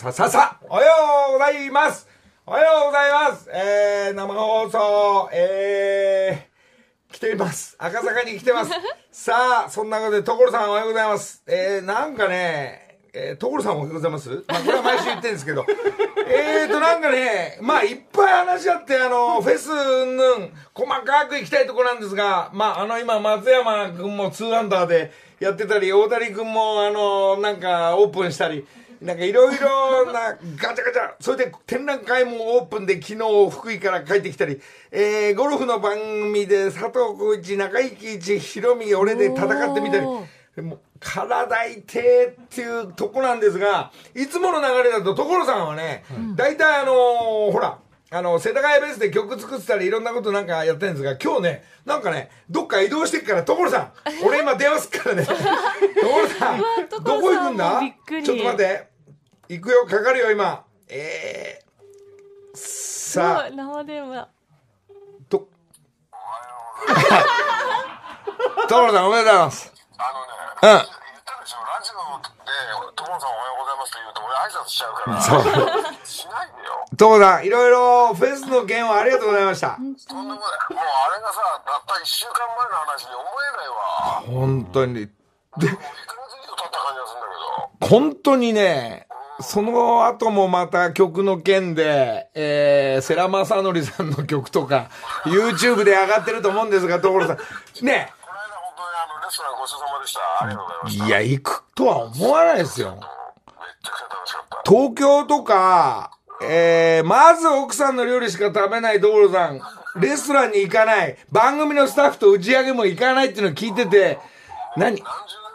さささ、おはようございます。おはようございます。えー、生放送、えー、来ています。赤坂に来てます。さあ、そんなことで、所さんおはようございます。えー、なんかね、えー、所さんおはようございます？まあ、これは毎週言ってるんですけど。えーと、なんかね、まあ、いっぱい話し合って、あの、フェスぬん、細かく行きたいとこなんですが、まあ、あの、今、松山君も2アンダーでやってたり、大谷君も、あの、なんか、オープンしたり、なんかいろいろなガチャガチャ、それで展覧会もオープンで昨日福井から帰ってきたり、えー、ゴルフの番組で佐藤浩市、中井貴一、ヒロミ、俺で戦ってみたり、もう体痛えっていうとこなんですが、いつもの流れだと所さんはね、大体あのーほら、あの、世田谷ベースで曲作ってたりいろんなことなんかやってるんですが、今日ね、なんかね、どっか移動してっから、所さん、俺今電話すっからね、所さん、所どこ行くんだ？ちょっと待って。行くよ、かかるよ、今。えー、さあ、生電話。と、所さんおめでとうございます。あのね、うん言ったでしょ、ラジオで、所さんおはようございますって言うと、俺挨拶しちゃうから。しないでよ。所さん、いろいろフェスの件をありがとうございました。とんでもない。もうあれがさ、たった一週間前の話に思えないわ。本当に。もう1ヶ月以上経った感じがするんだけど。本当にね、その後もまた曲の件で、えー、世良正則さんの曲とか、YouTube で上がってると思うんですが、所さん。ね、この間本当にあの、レストランごちそうさまでした。ありがとうございました。いや、行くとは思わないですよ。めっちゃくちゃ楽しかった。東京とか、えー、まず奥さんの料理しか食べない所さん、レストランに行かない、番組のスタッフと打ち上げも行かないっていうのを聞いてて、何？何十年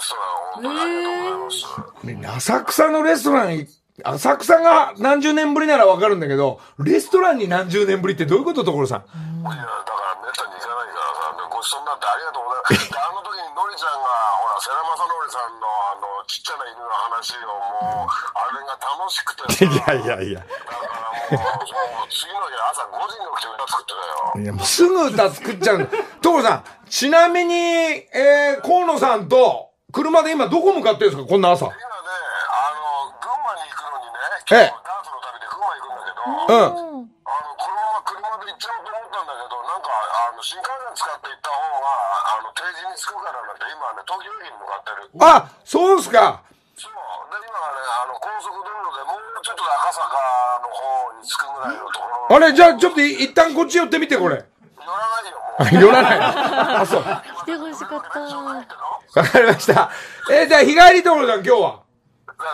ストラン。本当にありがとうございます。ね浅草のレストランい、浅草が何十年ぶりならわかるんだけど、レストランに何十年ぶりってどういうこと所さん？いや、だからめったに行かないからさ、ごちそうになってありがとうございます。であの時にのりちゃんが、ほら、世良正則さんのあの、ちっちゃな犬の話をもう、あれが楽しくてさ。いやいや。だからもう、次の日朝5時に起きて歌作ってたよ。いや、もうすぐ歌作っちゃう。所さん、ちなみに、えー、河野さんと、車で今どこ向かってるんですか？こんな朝。今ね、あの、群馬に行くのにね、ええ今日ダーツの旅で群馬行くんだけど、うん。あの、このまま車で行っちゃおうと思ったんだけど、なんか、あの、新幹線使って行った方が、あの、定時に着くからなんて、今はね、東京駅に向かってる。あ、そうですか。そう。で、今はね、あの、高速道路でもうちょっとで赤坂の方に着くぐらいのところ。あれ、じゃあちょっとい一旦こっち寄ってみて、これ。寄らないよ、もう。寄らない。あ、そう。わ来てほしかった。かりました。えー、じゃあ日帰り所さん、今日は。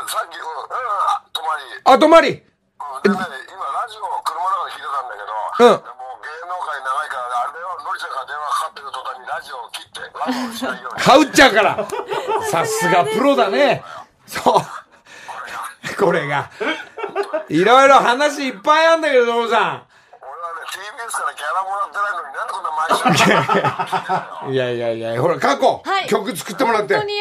さっき、うん、うん、泊まり。あ、泊まり。うんでね、今ラジオを車の中で聞いてたんだけうんもう芸能界長いから、あれよ、のりちゃんから電話かかってる途端にラジオを切って、ワンワンしないように。はうっちゃうから。さすがプロだね。そう。これが。いろいろ話いっぱいあるんだけど、所さ俺はね、TBS からギャラもらってないのになんでこんな毎週聞 いやいやいや、ほら、過去、はい曲作ってもらって。本当に、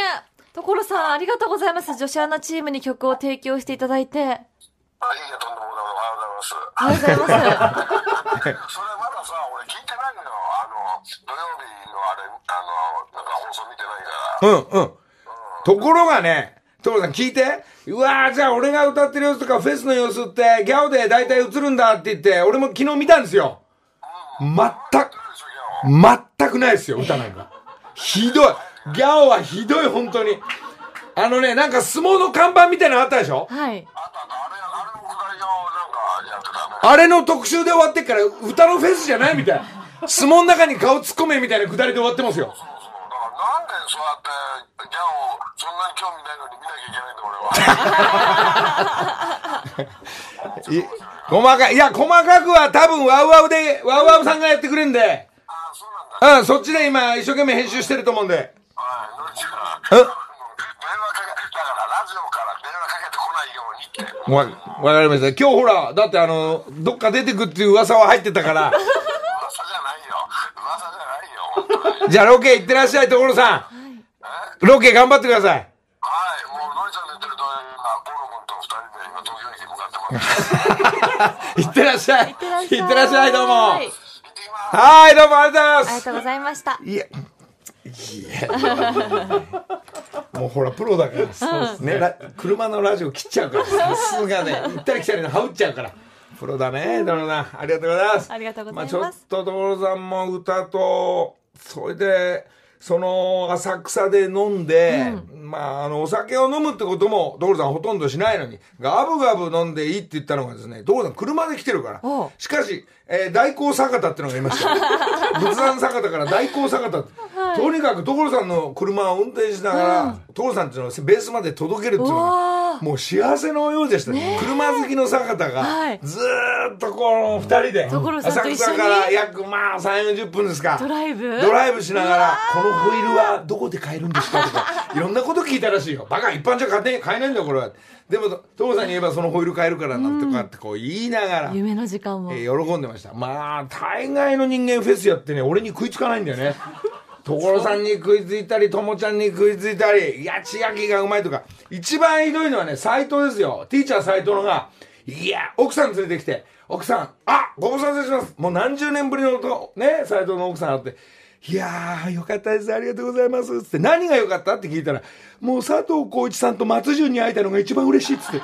所さん、ありがとうございます。女子アナチームに曲を提供していただいて。あ、いいや、とんでもない。おはようございます。ありがとうございます。それまださ、俺聞いてないのよ。あの、土曜日のあれ、あの、なんか放送見てないから。うん、うん。ところがね、所さん聞いて。うわー、じゃあ俺が歌ってる様子とかフェスの様子ってギャオで大体映るんだって言って、俺も昨日見たんですよ。全く。全くないですよ、歌なんか。ひどい。ギャオはひどい、本当に。あのね、なんか相撲の看板みたいなのあったでしょ？はい。あれ、あれのくだりをなんかやってたね。あれの特集で終わってっから歌のフェスじゃないみたい。相撲の中に顔突っ込めみたいなくだりで終わってますよ。なんでそうやって、ギャオ、そんなに興味ないのに見なきゃいけないんだ、俺は。い細かい、いや、細かくは多分ワウワウで、ワウワウさんがやってくれるんで、ああ、そうなんだ。うん、そっちで今一生懸命編集してると思うんで。はい、のりちゃん。え電話かけ、だからラジオから電話かけてこないようにって。わ、わかりました。今日ほら、だってあの、どっか出てくっていう噂は入ってたから、噂じゃないよ。噂じゃないよ、本当に。じゃあロケ行ってらっしゃい、所さん。ロケ頑張ってください。はい、もうのりちゃんの言ってる通り、今、河野君と二人で今、東京駅に向かってます。行ってらっしゃい。いってらっしゃい。行ってらっしゃい、どうも。はいどうもありがとうございます。ありがとうございました。いや、もうほらプロだからねラ車のラジオ切っちゃうからさすがね行ったり来たりのはうっちゃうからプロだねドロさんありがとうございますありがとうございますあ、ちょっとドロさんも歌とそれでその浅草で飲んで、まああのお酒を飲むってこともドロさんほとんどしないのにガブガブ飲んでいいって言ったのがですねドロさん車で来てるから。しかし、えー大高坂田ってのがいましたよ 仏壇坂田から大高坂田って、とにかく所さんの車を運転しながら、所さんっていうのをベースまで届けるっていうのがもう幸せのようでしたね。車好きの坂田が、はい。ずーっとこの二人で浅草から約まあ3 4 0分ですか。ドライブ？ドライブしながら「このホイールはどこで買えるんですか?」とか いろんなこと聞いたらしいよ「バカ一般じゃ買え買えないんだよこれ。は」でも所さんに言えばそのホイール買えるからなんてこうやってこう言いながら、夢の時間も、えー喜んでました。まあ大概の人間フェスやってね俺に食いつかないんだよね。所さんに食いついたりともちゃんに食いついたりいや千秋がうまいとか。一番ひどいのはね斎藤ですよ。ティーチャー斎藤のがいや奥さん連れてきて奥さんあご無沙汰します。もう何十年ぶりのとね斎藤の奥さんあっていやーよかったです。ありがとうございます。つって何がよかった？って聞いたらもう佐藤浩市さんと松潤に会えたのが一番嬉しいっつって。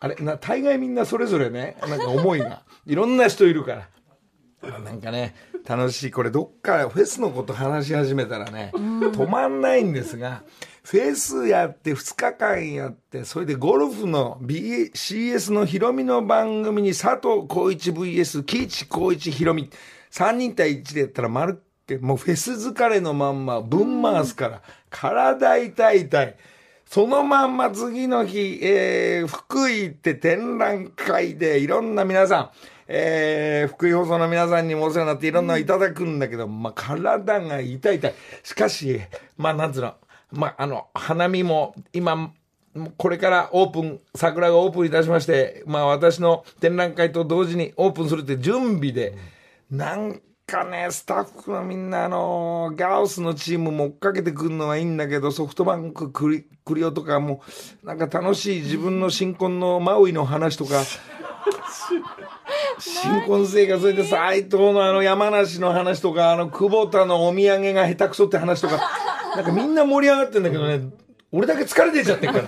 あれな大概みんなそれぞれねなんか思いがいろんな人いるから。なんかね楽しい。これどっかフェスのこと話し始めたらね止まんないんですがフェスやって2日間やってそれでゴルフの BCS のヒロミの番組に佐藤浩市 VS 喜一浩一ヒロミ。3人対1でやったらまるっもうフェス疲れのまんまぶん回すから体痛い痛い。そのまんま次の日、えー、福井行って展覧会でいろんな皆さん、えー、福井放送の皆さんにもお世話になっていろんなのいただくんだけど、まあ、体が痛い痛い。しかし、まあ、なんつうの、まあ、あの、花見も今、これからオープン、桜がオープンいたしまして、まあ私の展覧会と同時にオープンするって準備で、なんかね、スタッフのみんなあの、ガウスのチームも追っかけてくるのはいいんだけど、ソフトバンククリ、クリオとかも、なんか楽しい自分の新婚のマウイの話とか、新婚生活それで斎藤のあの山梨の話とか、あの久保田のお土産が下手くそって話とか、なんかみんな盛り上がってんだけどね、俺だけ疲れてちゃってるから。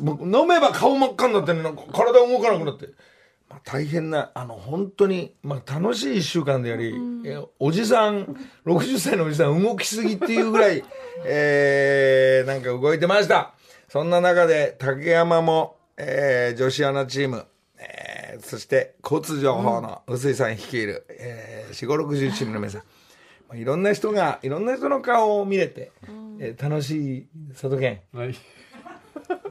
飲めば顔真っ赤になってね、なんか体動かなくなって。まあ、大変な、あの、本当に、まあ、楽しい一週間であり、えおじさん、60歳のおじさん動きすぎっていうぐらい、えー、なんか動いてました。そんな中で、竹山も、えー、女子アナチーム、えー、そして、交通情報の臼井さん率いる、えー、4、5、60チームの皆さん。まあ、いろんな人が、いろんな人の顔を見れて、えー楽しい佐渡県。はい。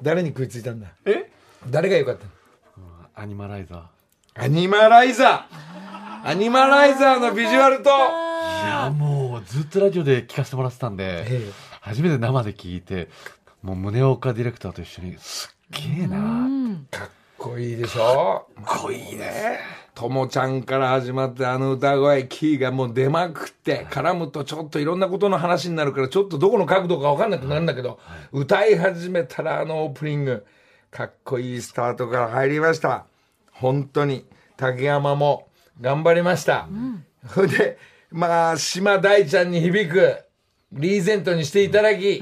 誰に食いついたんだ？え？誰が良かったの？アニマライザアニマライザーアニマライザーのビジュアルと、ー。いや、もうずっとラジオで聞かせてもらってたんで、ええ初めて生で聞いて、もう宗岡ディレクターと一緒に、すっげえな。かっこいいでしょ？かっこいいね。ともちゃんから始まってあの歌声、キーがもう出まくって、絡むとちょっといろんなことの話になるから、ちょっとどこの角度かわかんなくなるんだけど、歌い始めたらあのオープニング、かっこいいスタートから入りました。本当に、竹山も頑張りました。それで、まあ、島大ちゃんに響く、リーゼントにしていただき、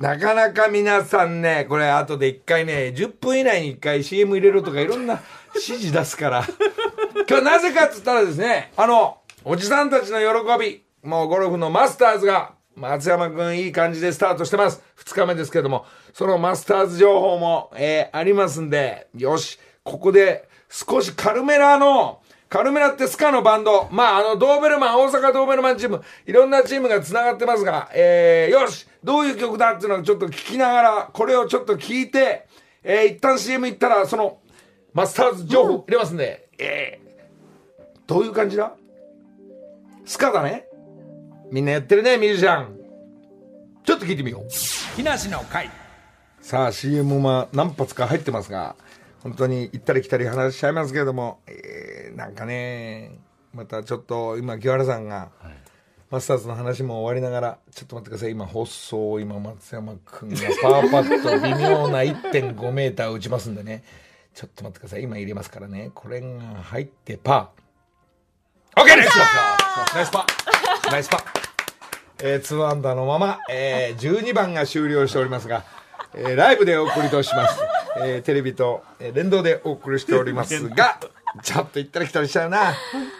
なかなか皆さんね、これ後で一回ね、10分以内に一回 CM 入れろとかいろんな指示出すから。今日なぜかっつったらですね、あの、おじさんたちの喜び、もうゴルフのマスターズが、松山くんいい感じでスタートしてます。2日目ですけども、そのマスターズ情報も、えーありますんで、よし、ここで少しカルメラの、カルメラってスカのバンド。まあ、あの、ドーベルマン、大阪ドーベルマンチーム、いろんなチームが繋がってますが、えー、よしどういう曲だっていうのをちょっと聞きながら、これをちょっと聞いて、えー、一旦 CM 行ったら、その、マスターズ情報入れますんで、えー、どういう感じだ？スカだねみんなやってるね、ミュージシャン。ちょっと聞いてみよう。木梨の会。さあ、CM も何発か入ってますが、本当に行ったり来たり話しちゃいますけれども、えー、なんかね、またちょっと今、木原さんが、マスターズの話も終わりながら、ちょっと待ってください。今、放送、今、松山くんがパーパット、微妙な1.5メーター打ちますんでね。ちょっと待ってください。今入れますからね。これが入ってパー。オッケーナイスパーナイスパーナイスパーえー、2アンダーのまま、えー、12番が終了しておりますが、えー、ライブでお送りとします。えー、テレビと、えー、連動でお送りしておりますが、ちょっと行ったり来たりしちゃうな。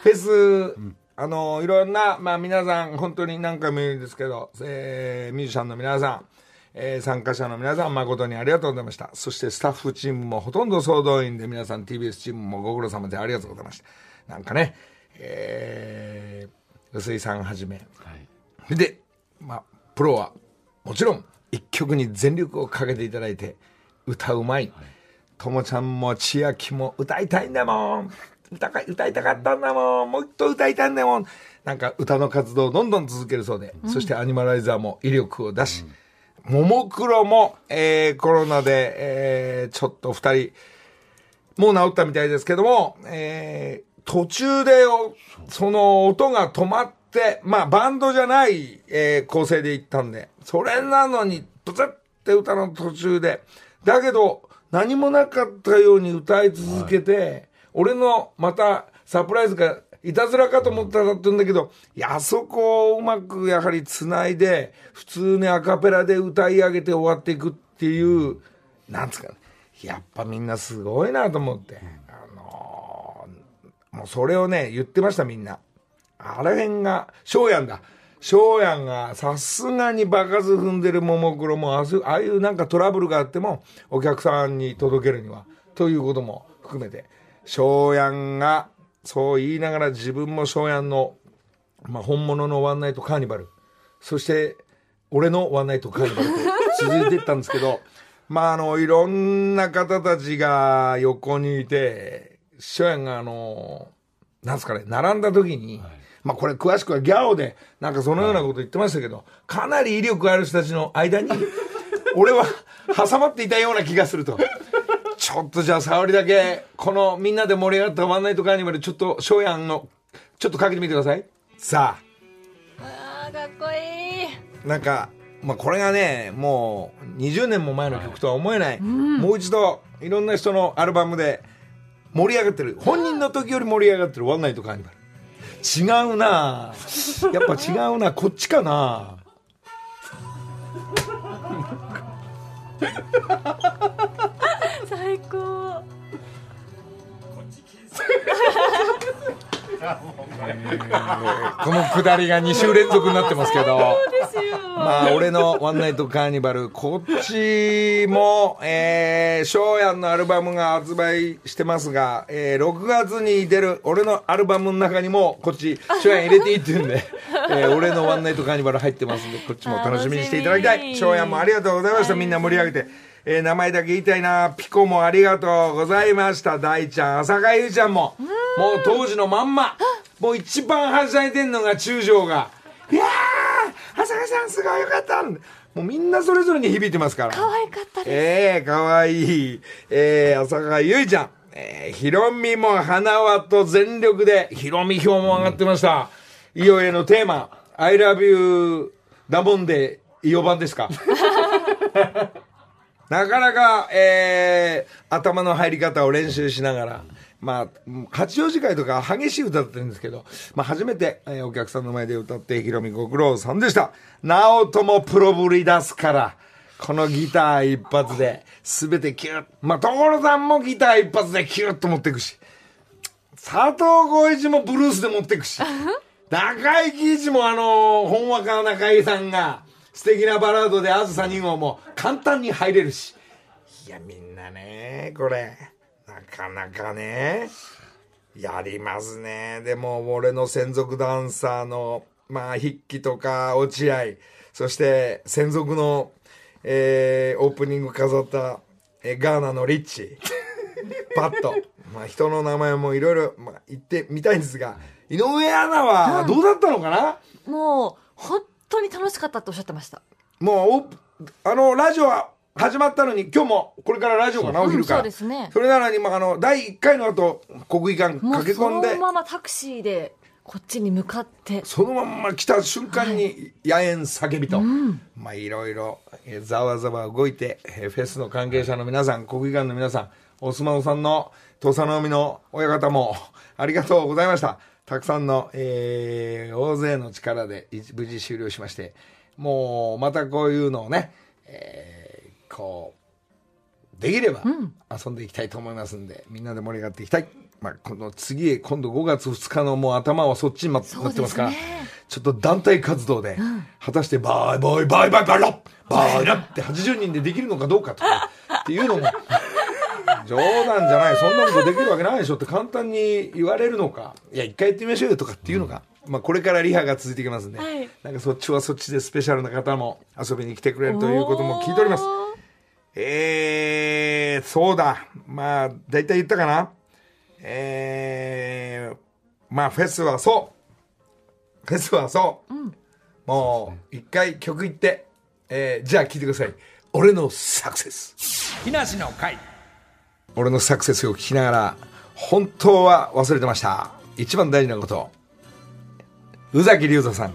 フェス、あの、いろんな、まあ皆さん、本当に何回も言うんですけど、えー、ミュージシャンの皆さん、えー、参加者の皆さん誠にありがとうございました。そしてスタッフチームもほとんど総動員で皆さん TBS チームもご苦労様でありがとうございました。なんかね、えー、臼井さんはじめ、で、まあ、プロはもちろん一曲に全力をかけていただいて歌うまい。ともちゃんも千秋も歌いたいんだもん。歌か歌いたかったんだもん。もう一度歌いたいんだもん。なんか歌の活動をどんどん続けるそうで、そしてアニマライザーも威力を出し、ももクロも、えー、コロナで、えー、ちょっと二人、もう治ったみたいですけども、えー、途中でお、その音が止まって、まあバンドじゃない、えー、構成で行ったんで、それなのに、ブツって歌の途中で、だけど、何もなかったように歌い続けて、俺のまたサプライズがいたずらかと思ったらって言うんだけど、いや、あそこをうまくやはり繋いで、普通にアカペラで歌い上げて終わっていくっていう、なんつうか、やっぱみんなすごいなと思って。あのーもうそれをね、言ってましたみんな。あらへんが、翔やんだ。翔やんがさすがに場数踏んでるももクロもああいうなんかトラブルがあってもお客さんに届けるにはということも含めて翔やんがそう言いながら自分も翔やんの、まあ、本物のワンナイトカーニバルそして俺のワンナイトカーニバルと続いていったんですけど まああのいろんな方たちが横にいて翔やんがあのなんすかね並んだ時に、まあこれ詳しくはギャオでなんかそのようなこと言ってましたけど、かなり威力ある人たちの間に 俺は挟まっていたような気がすると。ちょっとじゃあ沙織だけこのみんなで盛り上がったワンナイトカーニバルちょっと翔やんのちょっとかけてみてください。さあ。あーかっこいい。なんか、まあ、これがね、もう20年も前の曲とは思えない、もう一度いろんな人のアルバムで盛り上がってる、本人の時より盛り上がってるワンナイトカーニバル。違うな。やっぱ違うな。こっちかな。最高。このくだりが2週連続になってますけど。まあ、俺のワンナイトカーニバル、こっちも、えー、翔やんのアルバムが発売してますが、えー、6月に出る俺のアルバムの中にも、こっち、翔やん入れていいって言うんで、えー、俺のワンナイトカーニバル入ってますんで、こっちも楽しみにしていただきたい。翔やんもありがとうございました。みんな盛り上げて。えー、名前だけ言いたいな。ピコもありがとうございました。大ちゃん、浅香ゆうちゃんも、もう当時のまんま。もう一番はしゃいでんのが中将が。いやー浅香さんすごいよかったもうみんなそれぞれに響いてますから。可愛かったです。ええかわいい。えー、浅香ゆいちゃん。えー、ひろみも花輪と全力で、ひろみ表も上がってました。いよへのテーマ、I love you だもんで、いよ版ですか？なかなか、えー、頭の入り方を練習しながら、まあ、八王子会とか激しい歌だったんですけど、まあ初めて、えーお客さんの前で歌って、ひろみご苦労さんでした。なおともプロぶり出すから、このギター一発で、すべてキュッ。まあ、所さんもギター一発でキュッと持っていくし、佐藤浩市もブルースで持っていくし、中井貴一もあのー、ほんわかな中井さんが、素敵なバラードであずさ2号も簡単に入れるし。いや、みんなね、これ、なかなかね、やりますね。でも、俺の専属ダンサーの、まあ、筆記とか、落合、そして、専属の、えー、オープニング飾った、えーガーナのリッチ、バット、まあ、人の名前もいろいろ、まあ、言ってみたいんですが、井上アナはどうだったのかな、もう、本当に楽しかったっておっしゃってました。もうお、あの、ラジオは始まったのに、今日も、これからラジオかな、お昼から。うんそうですねそれなのに、まあ、あの、第1回の後、国技館駆け込んでその、ままタクシーでこっちに向かって。そのまんま来た瞬間に野猿叫びと、まあいろいろえーざわざわ動いて、えーフェスの関係者の皆さん、国技館の皆さん、お相撲さんの土佐の海の親方もありがとうございました。たくさんの、えー大勢の力でい無事終了しまして、もうまたこういうのをね、えーこう、できれば遊んでいきたいと思いますんで、みんなで盛り上がっていきたい。まあ、この次へ、今度5月2日のもう頭はそっちになってますから、ちょっと団体活動で、果たしてバイバイバイバイバイラッバイラッって80人でできるのかどうかとか、っていうのも、冗談じゃない、そんなことできるわけないでしょって簡単に言われるのか、いや、一回やってみましょうよとかっていうのが、まあこれからリハが続いていきますんで、はいなんかそっちはそっちでスペシャルな方も遊びに来てくれるということも聞いております。えー、そうだ。まあ、大体言ったかな。えー、まあ、フェスはそう。フェスはそう。もう、一回曲言って、えー、じゃあ聞いてください。俺のサクセス。木梨の会。俺のサクセスを聞きながら、本当は忘れてました。一番大事なこと。宇崎竜太さん。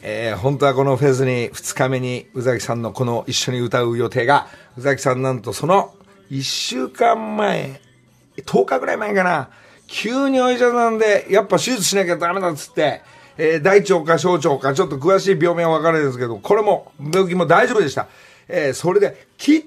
えー本当はこのフェスに2日目に宇崎さんのこの一緒に歌う予定が、宇崎さんなんとその1週間前、10日ぐらい前かな、急にお医者さんで、やっぱ手術しなきゃダメだっつって、えー大腸か小腸かちょっと詳しい病名は分からないですけど、これも病気も大丈夫でした。えーそれで切っ、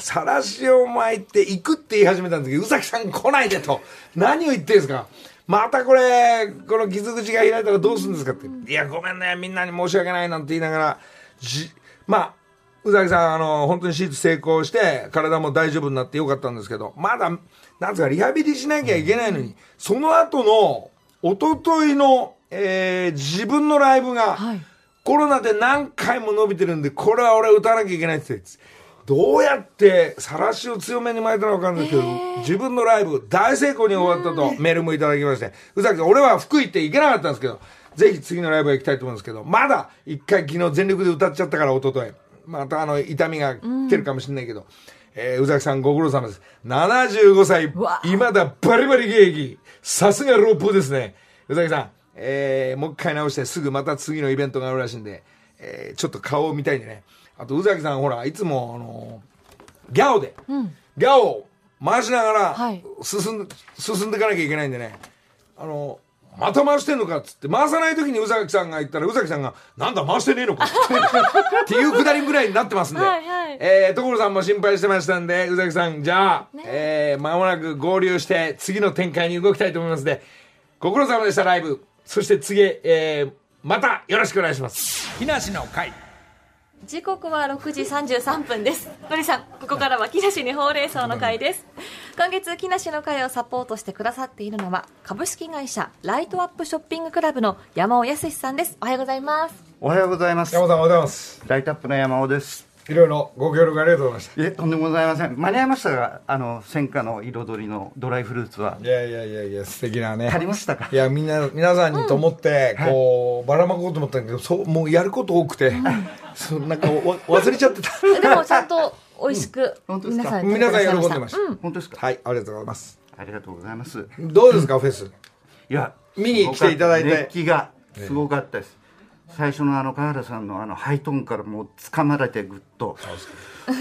さらしを巻いて行くって言い始めたんですけど、宇崎さん来ないでと。何を言ってんですかまたこれ、この傷口が開いたらどうするんですかって。いや、ごめんね、みんなに申し訳ないなんて言いながら、じまあ、宇崎さん、あの、本当に手術成功して、体も大丈夫になってよかったんですけど、まだ、なんつうか、リハビリしなきゃいけないのに、その後の、一昨日の、えー自分のライブが、はいコロナで何回も伸びてるんで、これは俺歌わなきゃいけないって言って、どうやって、さらしを強めに巻いたのかわかんないですけど、自分のライブ大成功に終わったとメールもいただきまして、宇崎さん、俺は福井って行けなかったんですけど、ぜひ次のライブへ行きたいと思うんですけど、まだ一回昨日全力で歌っちゃったから、一昨日またあの、痛みが来てるかもしれないけど、えー宇崎さんご苦労様です。75歳うわ、今だバリバリ現役。さすがロープですね。宇崎さん、えーもう一回直してすぐまた次のイベントがあるらしいんで、えーちょっと顔を見たいんでね。あと宇崎さん、ほら、いつも、あのーギャオで、ギャオを回しながらはい進んで、進んでいかなきゃいけないんでね。あのーまた回してんのかっつって、回さない時に宇崎さんが言ったら、宇崎さんが、なんだ回してねえのか っていうくだりぐらいになってますんで。はいはいえー、所さんも心配してましたんで、宇崎さん、じゃあ、えー、間もなく合流して、次の展開に動きたいと思いますので、ご苦労様でした、ライブ。そして次へ、えー、またよろしくお願いします。木梨の会。時刻は6時33分です。のりさん、ここからは木梨にほうれい草の会です。今月、木梨の会をサポートしてくださっているのは、株式会社ライトアップショッピングクラブの山尾康さんです。おはようございます。おはようございます。山本さん、おはようございます。ライトアップの山尾です。いろいろご協力ありがとうございました。いえ、とんでもございません。間に合いましたが、あの、戦火の彩りのドライフルーツは。いやいやいやいや、素敵なね。足りましたか？いや、みんな、皆さんにと思って、はいこう、ばらまこうと思ったんだけど、そう、もうやること多くて、そうなんかわ忘れちゃってた。でも、ちゃんと美味しく、本当ですか？皆さん、皆さん喜んでました。うん本当ですか？はい、ありがとうございます。ありがとうございます。どうですか、フェス？いや、見に来ていただいて熱気がすごかったです。最初のあの、川原さんのあの、ハイトーンからもう掴まれてぐっと。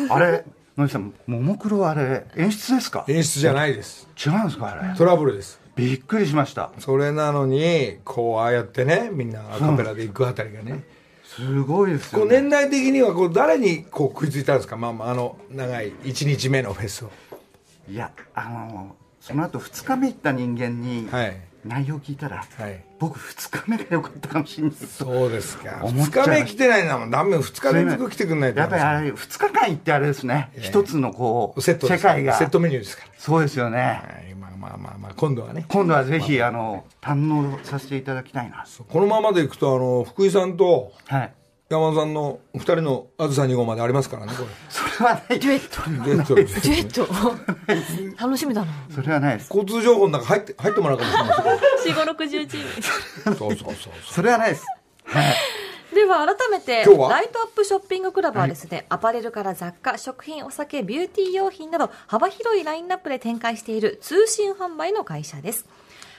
あれ、のりさん、ももクロあれ、演出ですか？演出じゃないです。違うんですかあれ？トラブルです。びっくりしました。それなのに、こう、ああやってね、みんなアカペラで行くあたりがね。すごいですこうよね。年代的にはこう誰にこう食いついたんですか、まあまあ、あの長い1日目のフェスを。いや、あの、その後2日目行った人間に、はい。内容聞いたら、はい。僕2日目が良かったかもしれない。とそうですか。2思っちゃいました日目来てないなもん、ダメ、2日連続来てくんないと。やっぱりあれ2日間行ってあれですね、一つのこうセット世界が。セットメニューですから。そうですよね、はい、まあまあまあまあ、今度はね。今度はぜひあの堪能させていただきたいな。このままでいくと、あの、福井さんとはい。山田さんの2人のあずさ2号までありますからね、こそれはない。デュエット。デュエット 楽しみだな。それはないです。交通情報の中入って、入ってもらうかもしれない四五六十チーム。そうそうそう。それはないです。はい。では改めて今日は？ライトアップショッピングクラブはですね、アパレルから雑貨食品お酒ビューティー用品など幅広いラインナップで展開している通信販売の会社です。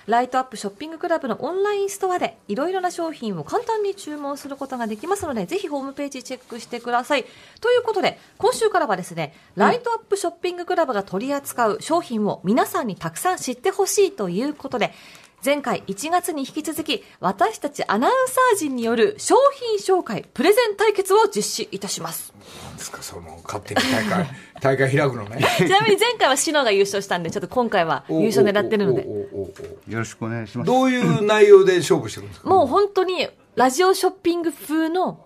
ライトアップショッピングクラブのオンラインストアでいろいろな商品を簡単に注文することができますのでぜひホームページチェックしてください。ということで今週からはですねライトアップショッピングクラブが取り扱う商品を皆さんにたくさん知ってほしいということで前回1月に引き続き、私たちアナウンサー陣による商品紹介、プレゼン対決を実施いたします。なんですか、その、勝手に大会、大会開くのね。ちなみに前回はシノが優勝したんで、ちょっと今回は優勝狙ってるので。おおおおおよろしくお願いしますどういう内容で勝負してるんですか？もう本当に、ラジオショッピング風の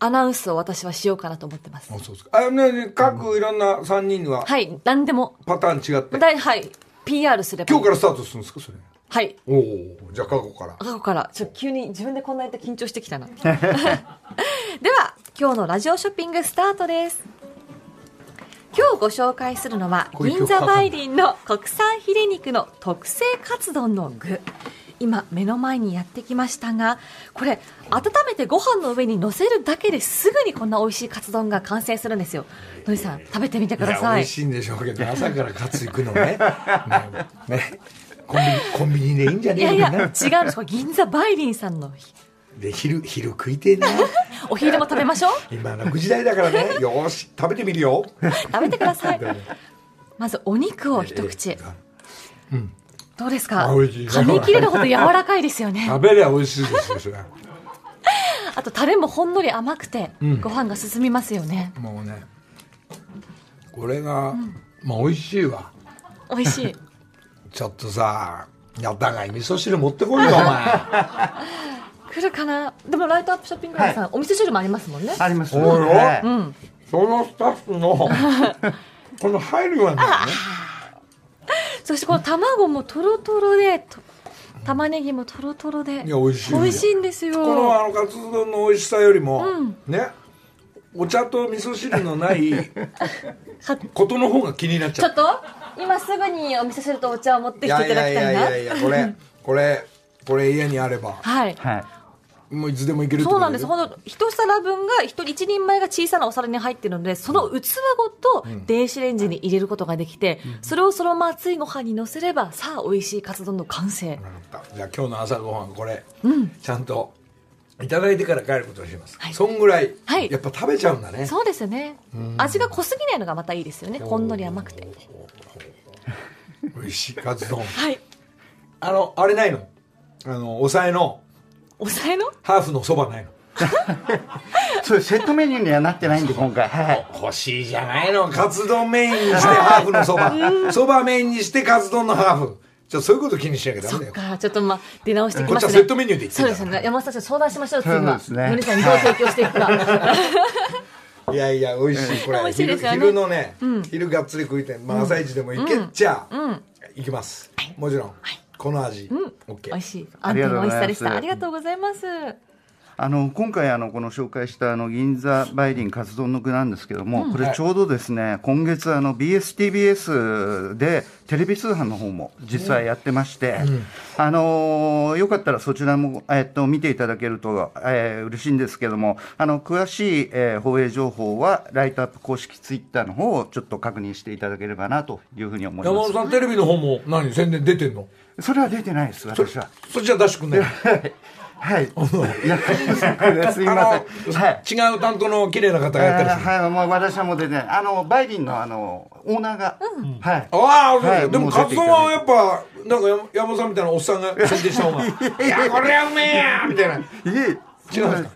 アナウンスを私はしようかなと思ってます。あそうですか。あ、ね、各いろんな3人にははい、何でも。パターン違って。だいはい、PR すれば。今日からスタートするんですか、それ。はい。おおじゃあ過去から。過去から、ちょっと急に自分でこんなやって緊張してきたな。では、今日のラジオショッピングスタートです。今日ご紹介するのは、銀座梅林の国産ヒレ肉の特製カツ丼の具。今、目の前にやってきましたが、これ、温めてご飯の上に乗せるだけですぐにこんな美味しいカツ丼が完成するんですよ。のりさん、食べてみてくいや、美ださい味。しいんでしょうけど、朝からカツ行くのね。ねねコンビニ、コンビニでいいんじゃね？いやいや、違。うんです。銀座梅林さんので、昼、昼食いてえな。お昼も食べましょう？今の9時台だからね。よーし、食べてみるよ。食べてください。まずお肉を一口。どうですか？噛み切れるほど柔らかいですよね。食べりゃ美味しいですよ、それ。あとタレもほんのり甘くて、ご飯が進みますよね。もうね。これが、まあ美味しいわ。美味しい。ちょっとさ、やったがい味噌汁持ってこいよ、お前。来るかな？でもライトアップショッピングライブさん、お味噌汁もありますもんね。ありますおいおい。そのスタッフの、この入るよね。そしてこの卵もとろとろで、と玉ねぎもとろとろで。いや美味しい美味しいんですよ。このあのカツ丼の美味しさよりも、うんねお茶と味噌汁のないはことの方が気になっちゃうちょっと？今すぐにお味噌汁とお茶を持っていきていただきたいな。やいやいやいやこれこれこれ家にあればはい。はいもういつでもいけるそうなんです。ほんと、一皿分が、一人一人前が小さなお皿に入ってるので、その器ごと電子レンジに入れることができて、それをそのまま熱いご飯に乗せれば、さあ、美味しいカツ丼の完成。じゃあ今日の朝ごはんこれ、うん。ちゃんといただいてから帰ることにします、はいそんぐらい、はいやっぱ食べちゃうんだねそうですね。味が濃すぎないのがまたいいですよね。ほんのり甘くて。美味しいカツ丼。はい。あのあれないの？あの抑えの？おさえの？ハーフのそばないの。そういうセットメニューにはなってないんで今回。はい欲しいじゃないの？カツ丼メインにしてハーフのそば。そばメインにしてカツ丼のハーフ。ちょっとそういうこと気にしなきゃダメだよか、ちょっとまあ、出直してきますね。こっちはセットメニューで言ってそうですね。山本さん、相談しましょう、次は。そうですね。のりさんにどう提供していくか。いやいや美味しいこれ。ね。昼昼のね、うん。昼がっつり食いて、まあ、朝一でもいけっちゃ、うん。いきます。もちろん、この味、うん。オッケー。美味しい。安定の美味しさでした。ありがとうございます。あの今回あのこの紹介したあの銀座梅林カツ丼の具なんですけども、こはい。れちょうどですね今月あの BSTBS でテレビ通販の方も実際やってまして、あのーよかったらそちらも、えっと、見ていただけると、えー嬉しいんですけどもあの詳しい、えー放映情報はライトアップ公式ツイッターの方をちょっと確認していただければなというふうに思いま山本さんテレビの方も何宣伝出てんの？すそれは出てないです私は。そっちは出してくんない はい。いや すいません。はい。違う担当の綺麗な方がやったりする、はい、もう私はもうでね、あの、バイリンのあの、オーナーが、はい。ああ、はいでもカツ丼はやっぱなんか山山本さんみたいなおっさんが宣伝した方が。いや。これはうめえやみたいな。いえ、違うんですか？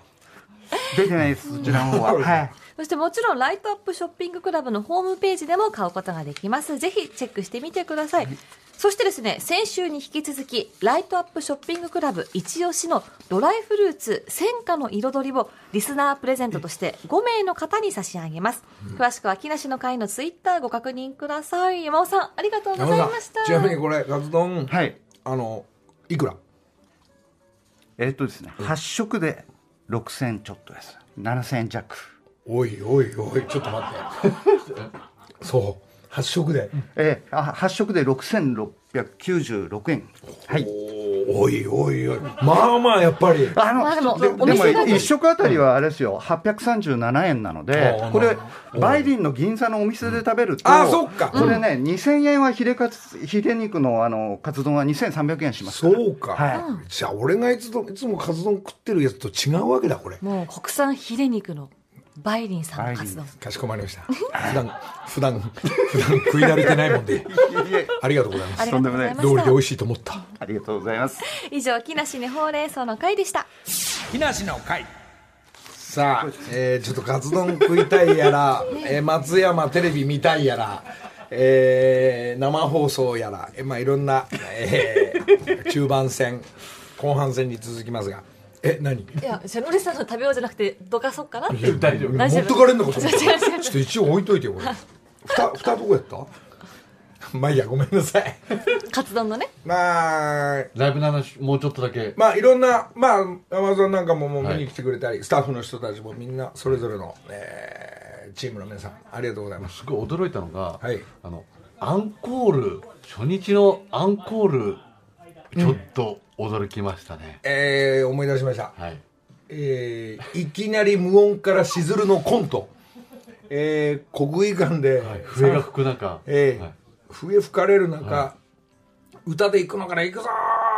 出てないです、そちらの方は。はい。そしてもちろんライトアップショッピングクラブのホームページでも買うことができます。ぜひチェックしてみてください。そしてですね、先週に引き続き、ライトアップショッピングクラブ一押しのドライフルーツ戦果の彩りをリスナープレゼントとして5名の方に差し上げます。詳しくは木梨の会のツイッターご確認ください。山尾さん、ありがとうござい山ました。本さんちなみにこれカツ丼、はい。あのいくら？えっとですね、8食で6000ちょっとです。7000弱。おいおいおいちょっと待って そう発色で、えー、あ8食で6696円。はい。おいおいおい。まあまあやっぱり。あまあでもででもお店だけ1食あたりはあれですよ、837円なのであ、これう、んバイリンの銀座のお店で食べると、あそっか。これね、2000円はヒレカツ、ヒレ肉のあの、カツ丼は2300円します。そうか、はじゃあ俺がいつもいつもカツ丼食ってるやつと違うわけだこれ。もう国産ヒレ肉のバイリンさんの活動。かしこまりました。普段、普段、普段食い慣れてないもんで、ありがとうございます。とうございました料理で美。味しいと思った。ありがとうございます。以上、木梨根ほうれん草の会でした。木梨の会さあ、えーちょっとカツ丼食いたいやら、えー松山テレビ見たいやら、えー生放送やら、えーまあ、いろんな、えー中盤戦後半戦に続きますがえ何？いや、じゃあノリさんの食べようじゃなくて、どかそうかな？って。大丈夫。大丈夫。持ってかれんのかと思った違う違う違う。ちょっと一応置いといてよこれふたふたどこやった？まあいいやごめんなさい。カツ丼のね？まあ。ライブの話もうちょっとだけ。まあいろんなまあアマゾンなんかももうはい見に来てくれたり、スタッフの人たちもみんなそれぞれの、えーチームの皆さんありがとうございます。すごい驚いたのが、はい。あのアンコール初日のアンコールちょっと驚きましたね、えー思い出しました、はい。えーいきなり無音からしずるのコント、えー国技館で、はい、笛が吹く中、えーはい。笛吹かれる中、歌で行くのから行くぞ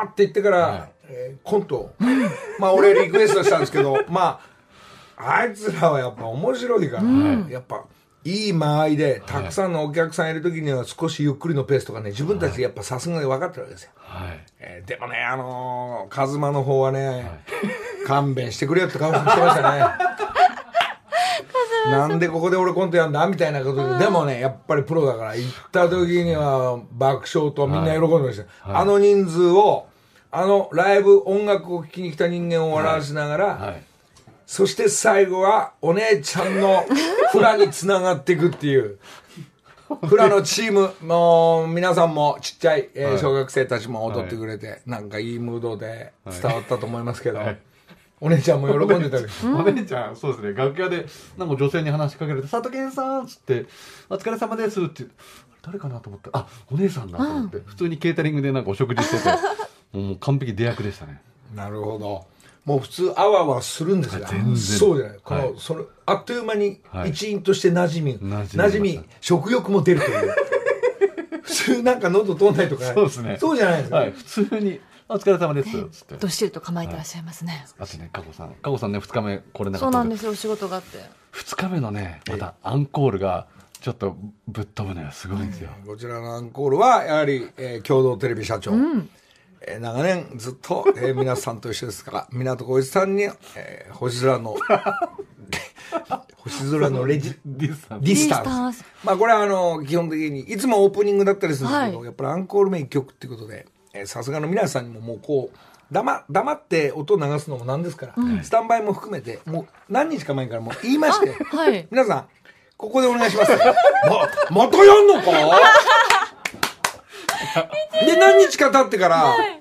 ーって言ってから、はい。えーコントを。まあ俺リクエストしたんですけどまああいつらはやっぱ面白いから、やっぱいい間合いでたくさんのお客さんいる時には少しゆっくりのペースとかね自分たちでやっぱさすがに分かってるわけですよ、はい。えーでもねあのー、カズマの方はね、勘弁してくれよって顔してましたね。なんでここで俺コントやんだみたいなことで、でもねやっぱりプロだから行った時には爆笑とみんな喜んでました、あの人数をあのライブ音楽を聴きに来た人間を笑わせながら、はいそして最後はお姉ちゃんのフラにつながっていくっていう。フラのチームの皆さんもちっちゃい、えーはい小学生たちも踊ってくれて、なんかいいムードで伝わったと思いますけど、はいお姉ちゃんも喜んでたけど、お姉ちゃん、そうですね、楽屋で、なんか女性に話しかけられて、佐藤健さんっつって、お疲れ様ですって、誰かなと思って、あ、お姉さんだと思って、普通にケータリングでなんかお食事してて、もう完璧出役でしたね。なるほど。もう普通あわあわするんですが、全然そうじゃない。この、はいそのあっという間にはい一員として馴染み、馴染みました馴染み、食欲も出るという。普通なんか喉通んないとか、そうですね。そうじゃないですか。はい、普通に、あお疲れ様です、つって。どっしりと構えてらっしゃいますね。あとね、かこさん。かこさんね、二日目来れなかそうったで。なんですよ、お仕事があって。二日目のね、またアンコールが、ちょっとぶっ飛ぶのよ、すごいんですよ。こちらのアンコールは、やはり、えー共同テレビ社長。えー長年ずっと、えー皆さんと一緒ですから、港浩一さんに、えー星空の、星空のレジ、ディスタンスディスタンス。まあこれはあの、基本的に、いつもオープニングだったりするんですけど、はいやっぱりアンコール名一曲っていうことで、えーさすがの皆さんにももうこう、黙黙って音を流すのもなんですから、スタンバイも含めて、もう何日か前からもう言いまして、はい。皆さん、ここでお願いします。ま、またやんのか？で、何日か経ってから、ね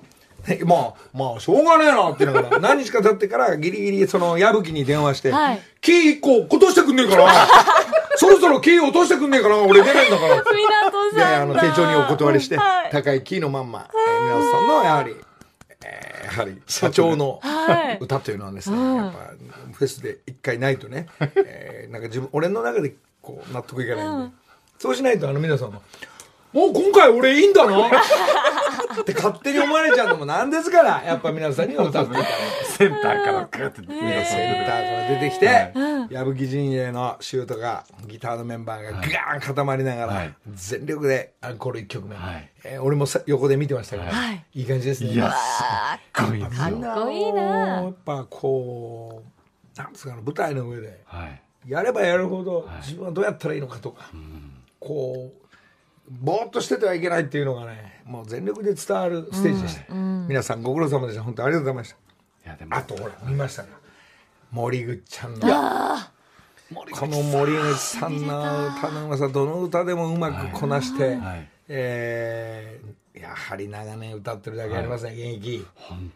まあ、まあ、しょうがねえなって言いながら、何日か経ってから、ギリギリ、その、矢吹に電話して、はい。キー一個落としてくんねえかな。そろそろキー落としてくんねえかな俺出ないんだから。港で、あの。丁重にお断りして、はい。高いキーのまんま、えー皆さんの、やはり、えーやはり、社長のはい。歌というのはですね、うん。やっぱ、フェスで一回ないとね、えーなんか自分、俺の中で、こう、納得いかないんで、そうしないと、あの、皆さんが、もう今回俺いいんだな？って勝手に思われちゃうのもなんですから、やっぱ皆さんには歌っていただいて。センターからグーって、センターから出てきて、矢吹陣営のシュートがギターのメンバーがガーン固まりながら、はい。全力でアンコール1曲目、はい。えー俺もさ横で見てましたから、はい。い、い感じですね。いや、すっごいですよ。かっこいいな。やっぱこうなんですかね舞台の上ではい。やればやるほど自分はどうやったらいいのかとか、こうぼーっとしててはいけないっていうのがねもう全力で伝わるステージでした、皆さんご苦労様でした。本当ありがとうございました。いや、でも、あとほら見ましたか？森口ちゃんのこの森口さんの歌のうまさどの歌でもうまくこなして、はい。えーやはり長年歌ってるだけありますね、現役、本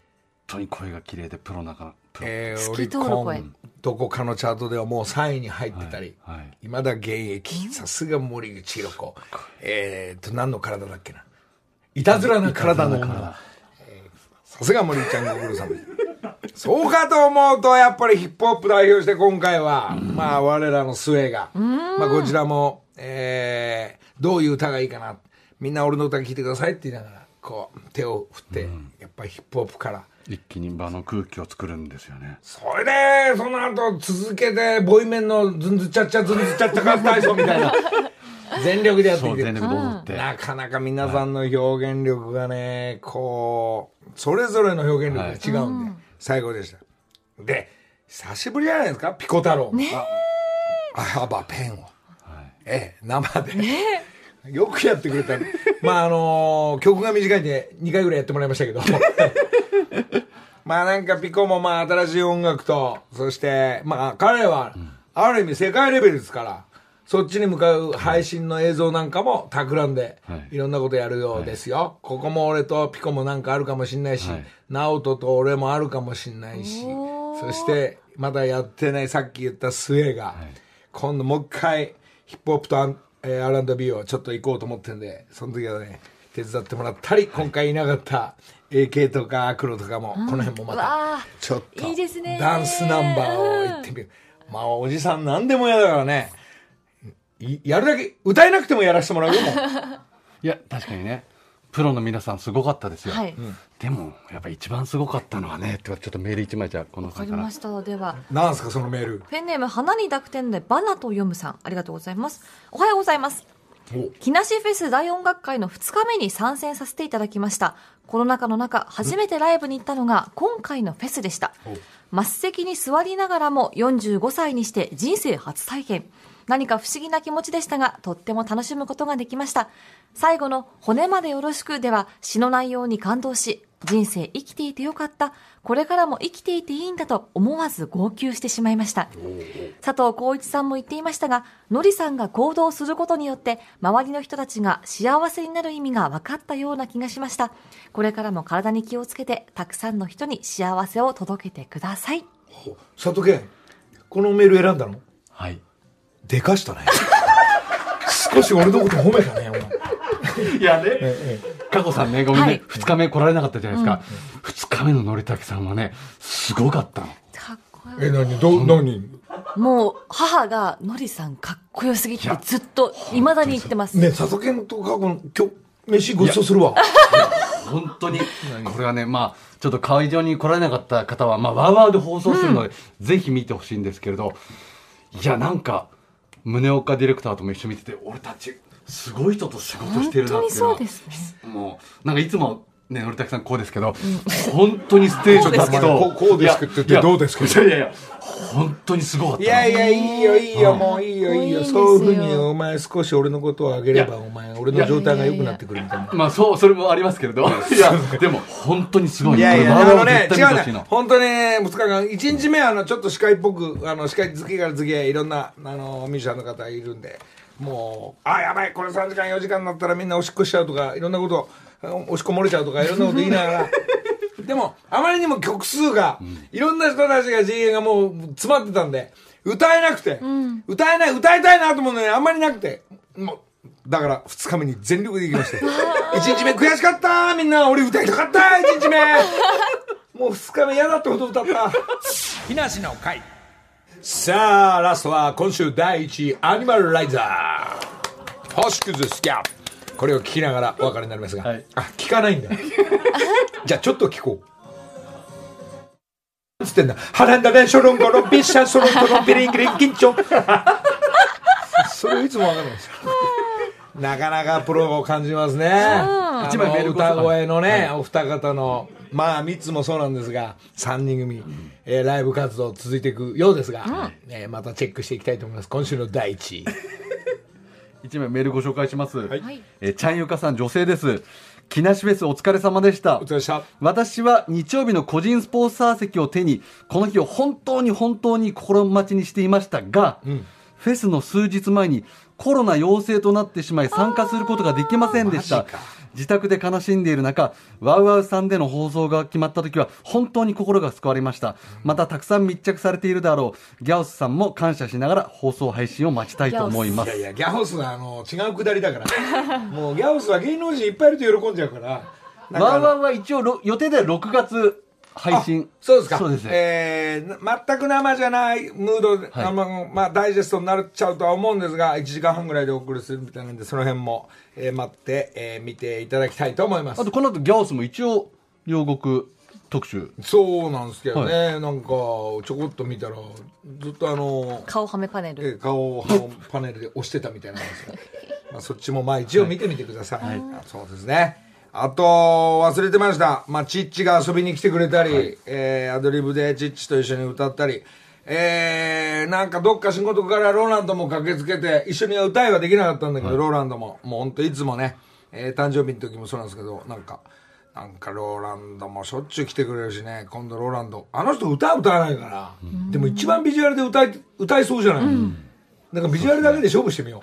当に声が綺麗で、プロな。えー、オリコンどこかのチャートではもう3位に入ってたり、はいはい。まだ現役。さすが森口博子。えー、と何の体だっけな？いたずらな体の女さすが森ちゃんご苦労様。そうかと思うとやっぱりヒップホップ代表して今回は、まあ我らの末が、まあこちらも、えー、どういう歌がいいかな。みんな俺の歌聴いてくださいって言いながらこう手を振って、やっぱりヒップホップから一気に場の空気を作るんですよねそれで、その後続けて、ボイメンのズンズチャッチャズンズチャッチャカ体操みたいな、全力でやってきて全力で踊って、なかなか皆さんの表現力がね、こう、それぞれの表現力が違うんで、最高でした。で、久しぶりじゃないですか、ピコ太郎。あ、ハバペンを。ええ、生で。よくやってくれた。まあ、あの曲が短いんで2回ぐらいやってもらいましたけど。まあなんかピコもまあ新しい音楽と、そして、まあ彼は、ある意味世界レベルですから、そっちに向かう配信の映像なんかも企んではい、いろんなことやるようですよ。ここも俺とピコもなんかあるかもしんないしはい、ナオトと俺もあるかもしんないし、そしてまだやってないさっき言ったスエが、今度もう一回ヒップホップとアンえー R&B をちょっと行こうと思ってんで、その時はね、手伝ってもらったり、今回いなかった AK とかアクロとかも、この辺もまたあ、ちょっといいですねダンスナンバーを言ってみる。まあ、おじさん何でも嫌だからね、いやるだけ、歌えなくてもやらせてもらうよ、もう。いや確かにねプロの皆さんすごかったですよ、はいでもやっぱ一番すごかったのはねちょっとメール一枚じゃあこのわかさんからりました。では、なんすか、そのメール。ペンネーム、花に濁点でバナと読むさん、ありがとうございます。おはようございます。お木梨フェス大音楽会の2日目に参戦させていただきました。コロナ禍の中、初めてライブに行ったのが今回のフェスでした。末席に座りながらも45歳にして人生初体験。何か不思議な気持ちでしたが、とっても楽しむことができました。最後の骨までよろしくでは詩の内容に感動し、人生生きていてよかった。これからも生きていていいんだと思わず号泣してしまいました。佐藤浩一さんも言っていましたが、のりさんが行動することによって、周りの人たちが幸せになる意味が分かったような気がしました。これからも体に気をつけて、たくさんの人に幸せを届けてください。佐藤健、このメール選んだの？はいでかしたね。少し俺のこと褒めたね、お前。いやね、加護さんね、ごめんはいね、二、日目来られなかったじゃないですか。二、日目ののりたけさんはね、すごかったの。かっこえ、よ何？ど、何？い。もう、母がのりさんかっこよすぎて、ずっと、未だに言ってます。ね、佐藤健と過去の、今日、飯ごちそうするわ。本当に、これはね、まあ、ちょっと会場に来られなかった方は、まあ、ワーワーで放送するので、ぜひ見てほしいんですけれど、いや、なんか、宗岡ディレクターとも一緒に見てて、俺たち、すごい人と仕事してるな本当にっていうのはそうですね。もう、なんかいつも、ね、のりたけさんこうですけど、本当にステージに立つと、こうこうですけどって言っていやどうですけど？いやいやいや、本当にすごかったの。いやいや、いいよ、いいよ、もういいよ、いいよ。そういうふうに、お前少し俺のことをあげれば、いやお前、俺の状態が良くなってくるみたいな。まあ、そう、それもありますけれど。いや、でも、本当にすごい。いやいや、あのね、違うね本当にね、2日間、1日目は、あの、ちょっと司会っぽく、あの、司会次から次へいろんな、あの、ミュージシャンの方いるんで、もう、あ、やばい、これ3時間、4時間になったらみんなおしっこしちゃうとか、いろんなこと、おしっこ漏れちゃうとか、いろんなこと言いながら、でも、あまりにも曲数が、いろんな人たちが GA がもう詰まってたんで、歌えなくて、歌えない、歌いたいなと思うのにあんまりなくて、もう、だから2日目に全力で行きまして、1日目悔しかったみんな、俺歌いたかった !1 日目。もう2日目嫌だってほど歌った。木梨の会。さあ、ラストは今週第1位、アニマルライザー。星屑スキャップ。これを聞きながらお別れになりますが、はいあ、聞かないんだ。じゃあちょっと聞こう。つってんだ。ハランダレンショロンゴロンビッシャンソロントロンビリングリン緊張。それいつもわかんないですよ。なかなかプロを感じますね。あ一枚メーのル歌声のね、お二方の、まあ、三つもそうなんですが、三人組、えーライブ活動続いていくようですが、えーまたチェックしていきたいと思います。今週の第一位。一枚メールご紹介します。はいえーちゃんゆかさん女性です。木梨フェスお疲れ様でしたお疲れした。私は日曜日の個人スポーツサー席を手にこの日を本当に本当に心待ちにしていましたが、フェスの数日前にコロナ陽性となってしまい参加することができませんでした。自宅で悲しんでいる中ワウワウさんでの放送が決まった時は本当に心が救われました。またたくさん密着されているだろう。ギャオスさんも感謝しながら放送配信を待ちたいと思います。いやいや、ギャオスはあの違うくだりだから。もうギャオスは芸能人いっぱいいると喜んじゃうから。ワウワウは一応ろ予定では6月配信。そうですか。そうですね。えーな全く生じゃないムードで、はい。あのまあ、ダイジェストになっちゃうとは思うんですが、1時間半ぐらいでお送りするみたいなんで、その辺も、えー待って、えー見ていただきたいと思います。あ。とこの後ギャオスも一応両国特集。そうなんですけどね、なんかちょこっと見たらずっとあの顔はめパネル。え顔をパネルで押してたみたいなんですが。まあそっちもまあ一応見てみてください、あそうですねあと忘れてました、まあ、チッチが遊びに来てくれたり、えーアドリブでチッチと一緒に歌ったり。えー、なんかどっか仕事からローランドも駆けつけて一緒には歌いはできなかったんだけど、ローランドも。もう本当いつもね、えー誕生日の時もそうなんですけどなんかなんかローランドもしょっちゅう来てくれるしね。今度ローランド。あの人歌歌わないから、でも一番ビジュアルで歌い歌いそうじゃない、なんかビジュアルだけで勝負してみよう。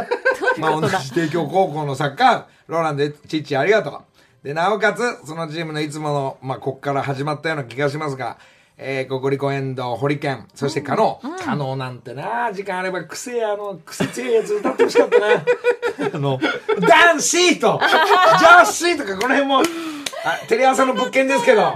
まあ同じ帝京高校のサッカー、ローランド、チッチありがとう。で、なおかつ、そのチームのいつもの、まあ、こっから始まったような気がしますが、えー、ココリコエンド、ホリケン、そしてカノー。カノーなんてな、時間あれば癖や、あの、癖強いやつ歌ってほしかったな。あの、男子と、女子とか、この辺も、あテレ朝の物件ですけど、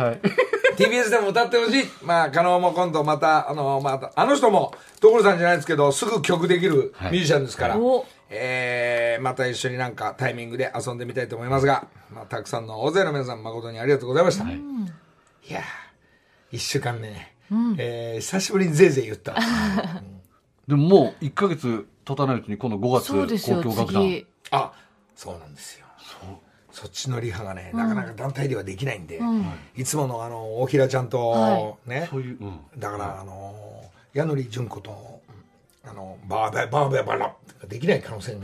TBS でも歌ってほしい。まあ、加納も今度また、あの、また、あの人も、所さんじゃないですけど、すぐ曲できるミュージシャンですから、お。えー、また一緒になんかタイミングで遊んでみたいと思いますが、まあ、たくさんの大勢の皆さん誠にありがとうございました。い、やー、一週間ね、えー久しぶりにぜいぜい言った。でももう1か月経たないうちに今度5月交響楽団。次。あ、そうなんですよ。そっちのリハがね、なかなか団体ではできないんで、い。つものあの、大平ちゃんと、ね、そういう、うん、だから、あの、矢野純子と、あの、バーベバーベバラができない可能性が、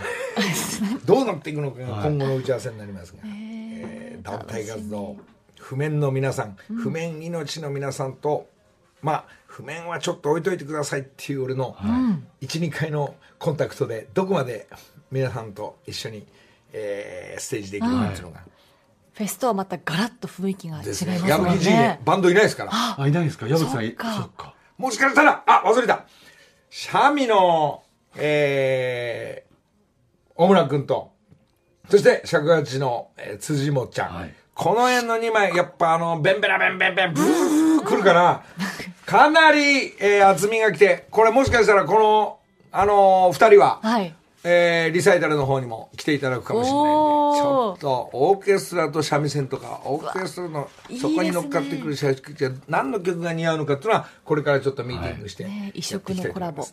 どうなっていくのかが今後の打ち合わせになりますが、えー団体活動、譜面の皆さん、譜面命の皆さんと、まあ、譜面はちょっと置いといてくださいっていう俺の、1、2回のコンタクトで、どこまで皆さんと一緒に、えーステージできるかっていうのが、フェスとはまたガラッと雰囲気が違いまですすね。も矢吹ん G でね。バンドいないですから。あいないんですか？矢吹さんいそっかそっかもしかしたら、あ、忘れた。シャミの、えー、小村くんと、そして尺八の、えー辻本ちゃん。はいこの辺の2枚、やっぱあの、ベンベラベンベンベン、ブー来るから、かなり、えー厚みが来て、これもしかしたらこの、あのー二人は、はい。えーリサイタルの方にも来ていただくかもしれないんで、ちょっとオーケストラと三味線とか、オーケストラのそこに乗っかってくる三味線何の曲が似合うのかっていうのは、これからちょっとミーティングして、はいね異色のコラボ。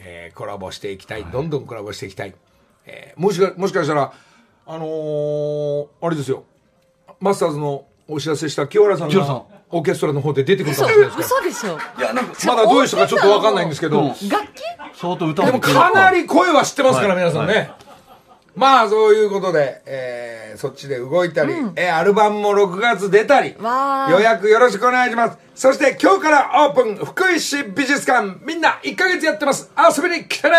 えーコラボしていきたい、どんどんコラボしていきたい。えーもしか、もしかしたら、あのーあれですよ、マスターズのお知らせした清原さんが清原さんオーケストラの方で出てくるか嘘もしれないですか嘘でしょ。ら。いや、なんか、まだどういう人かちょっとわかんないんですけど、うん。楽器相当歌でもかなり声は知ってますから、はい。皆さんね。まあ、そういうことで、えーそっちで動いたり、えーアルバムも6月出たり、予約よろしくお願いします。そして今日からオープン、福井市美術館、みんな1ヶ月やってます。遊びに来てね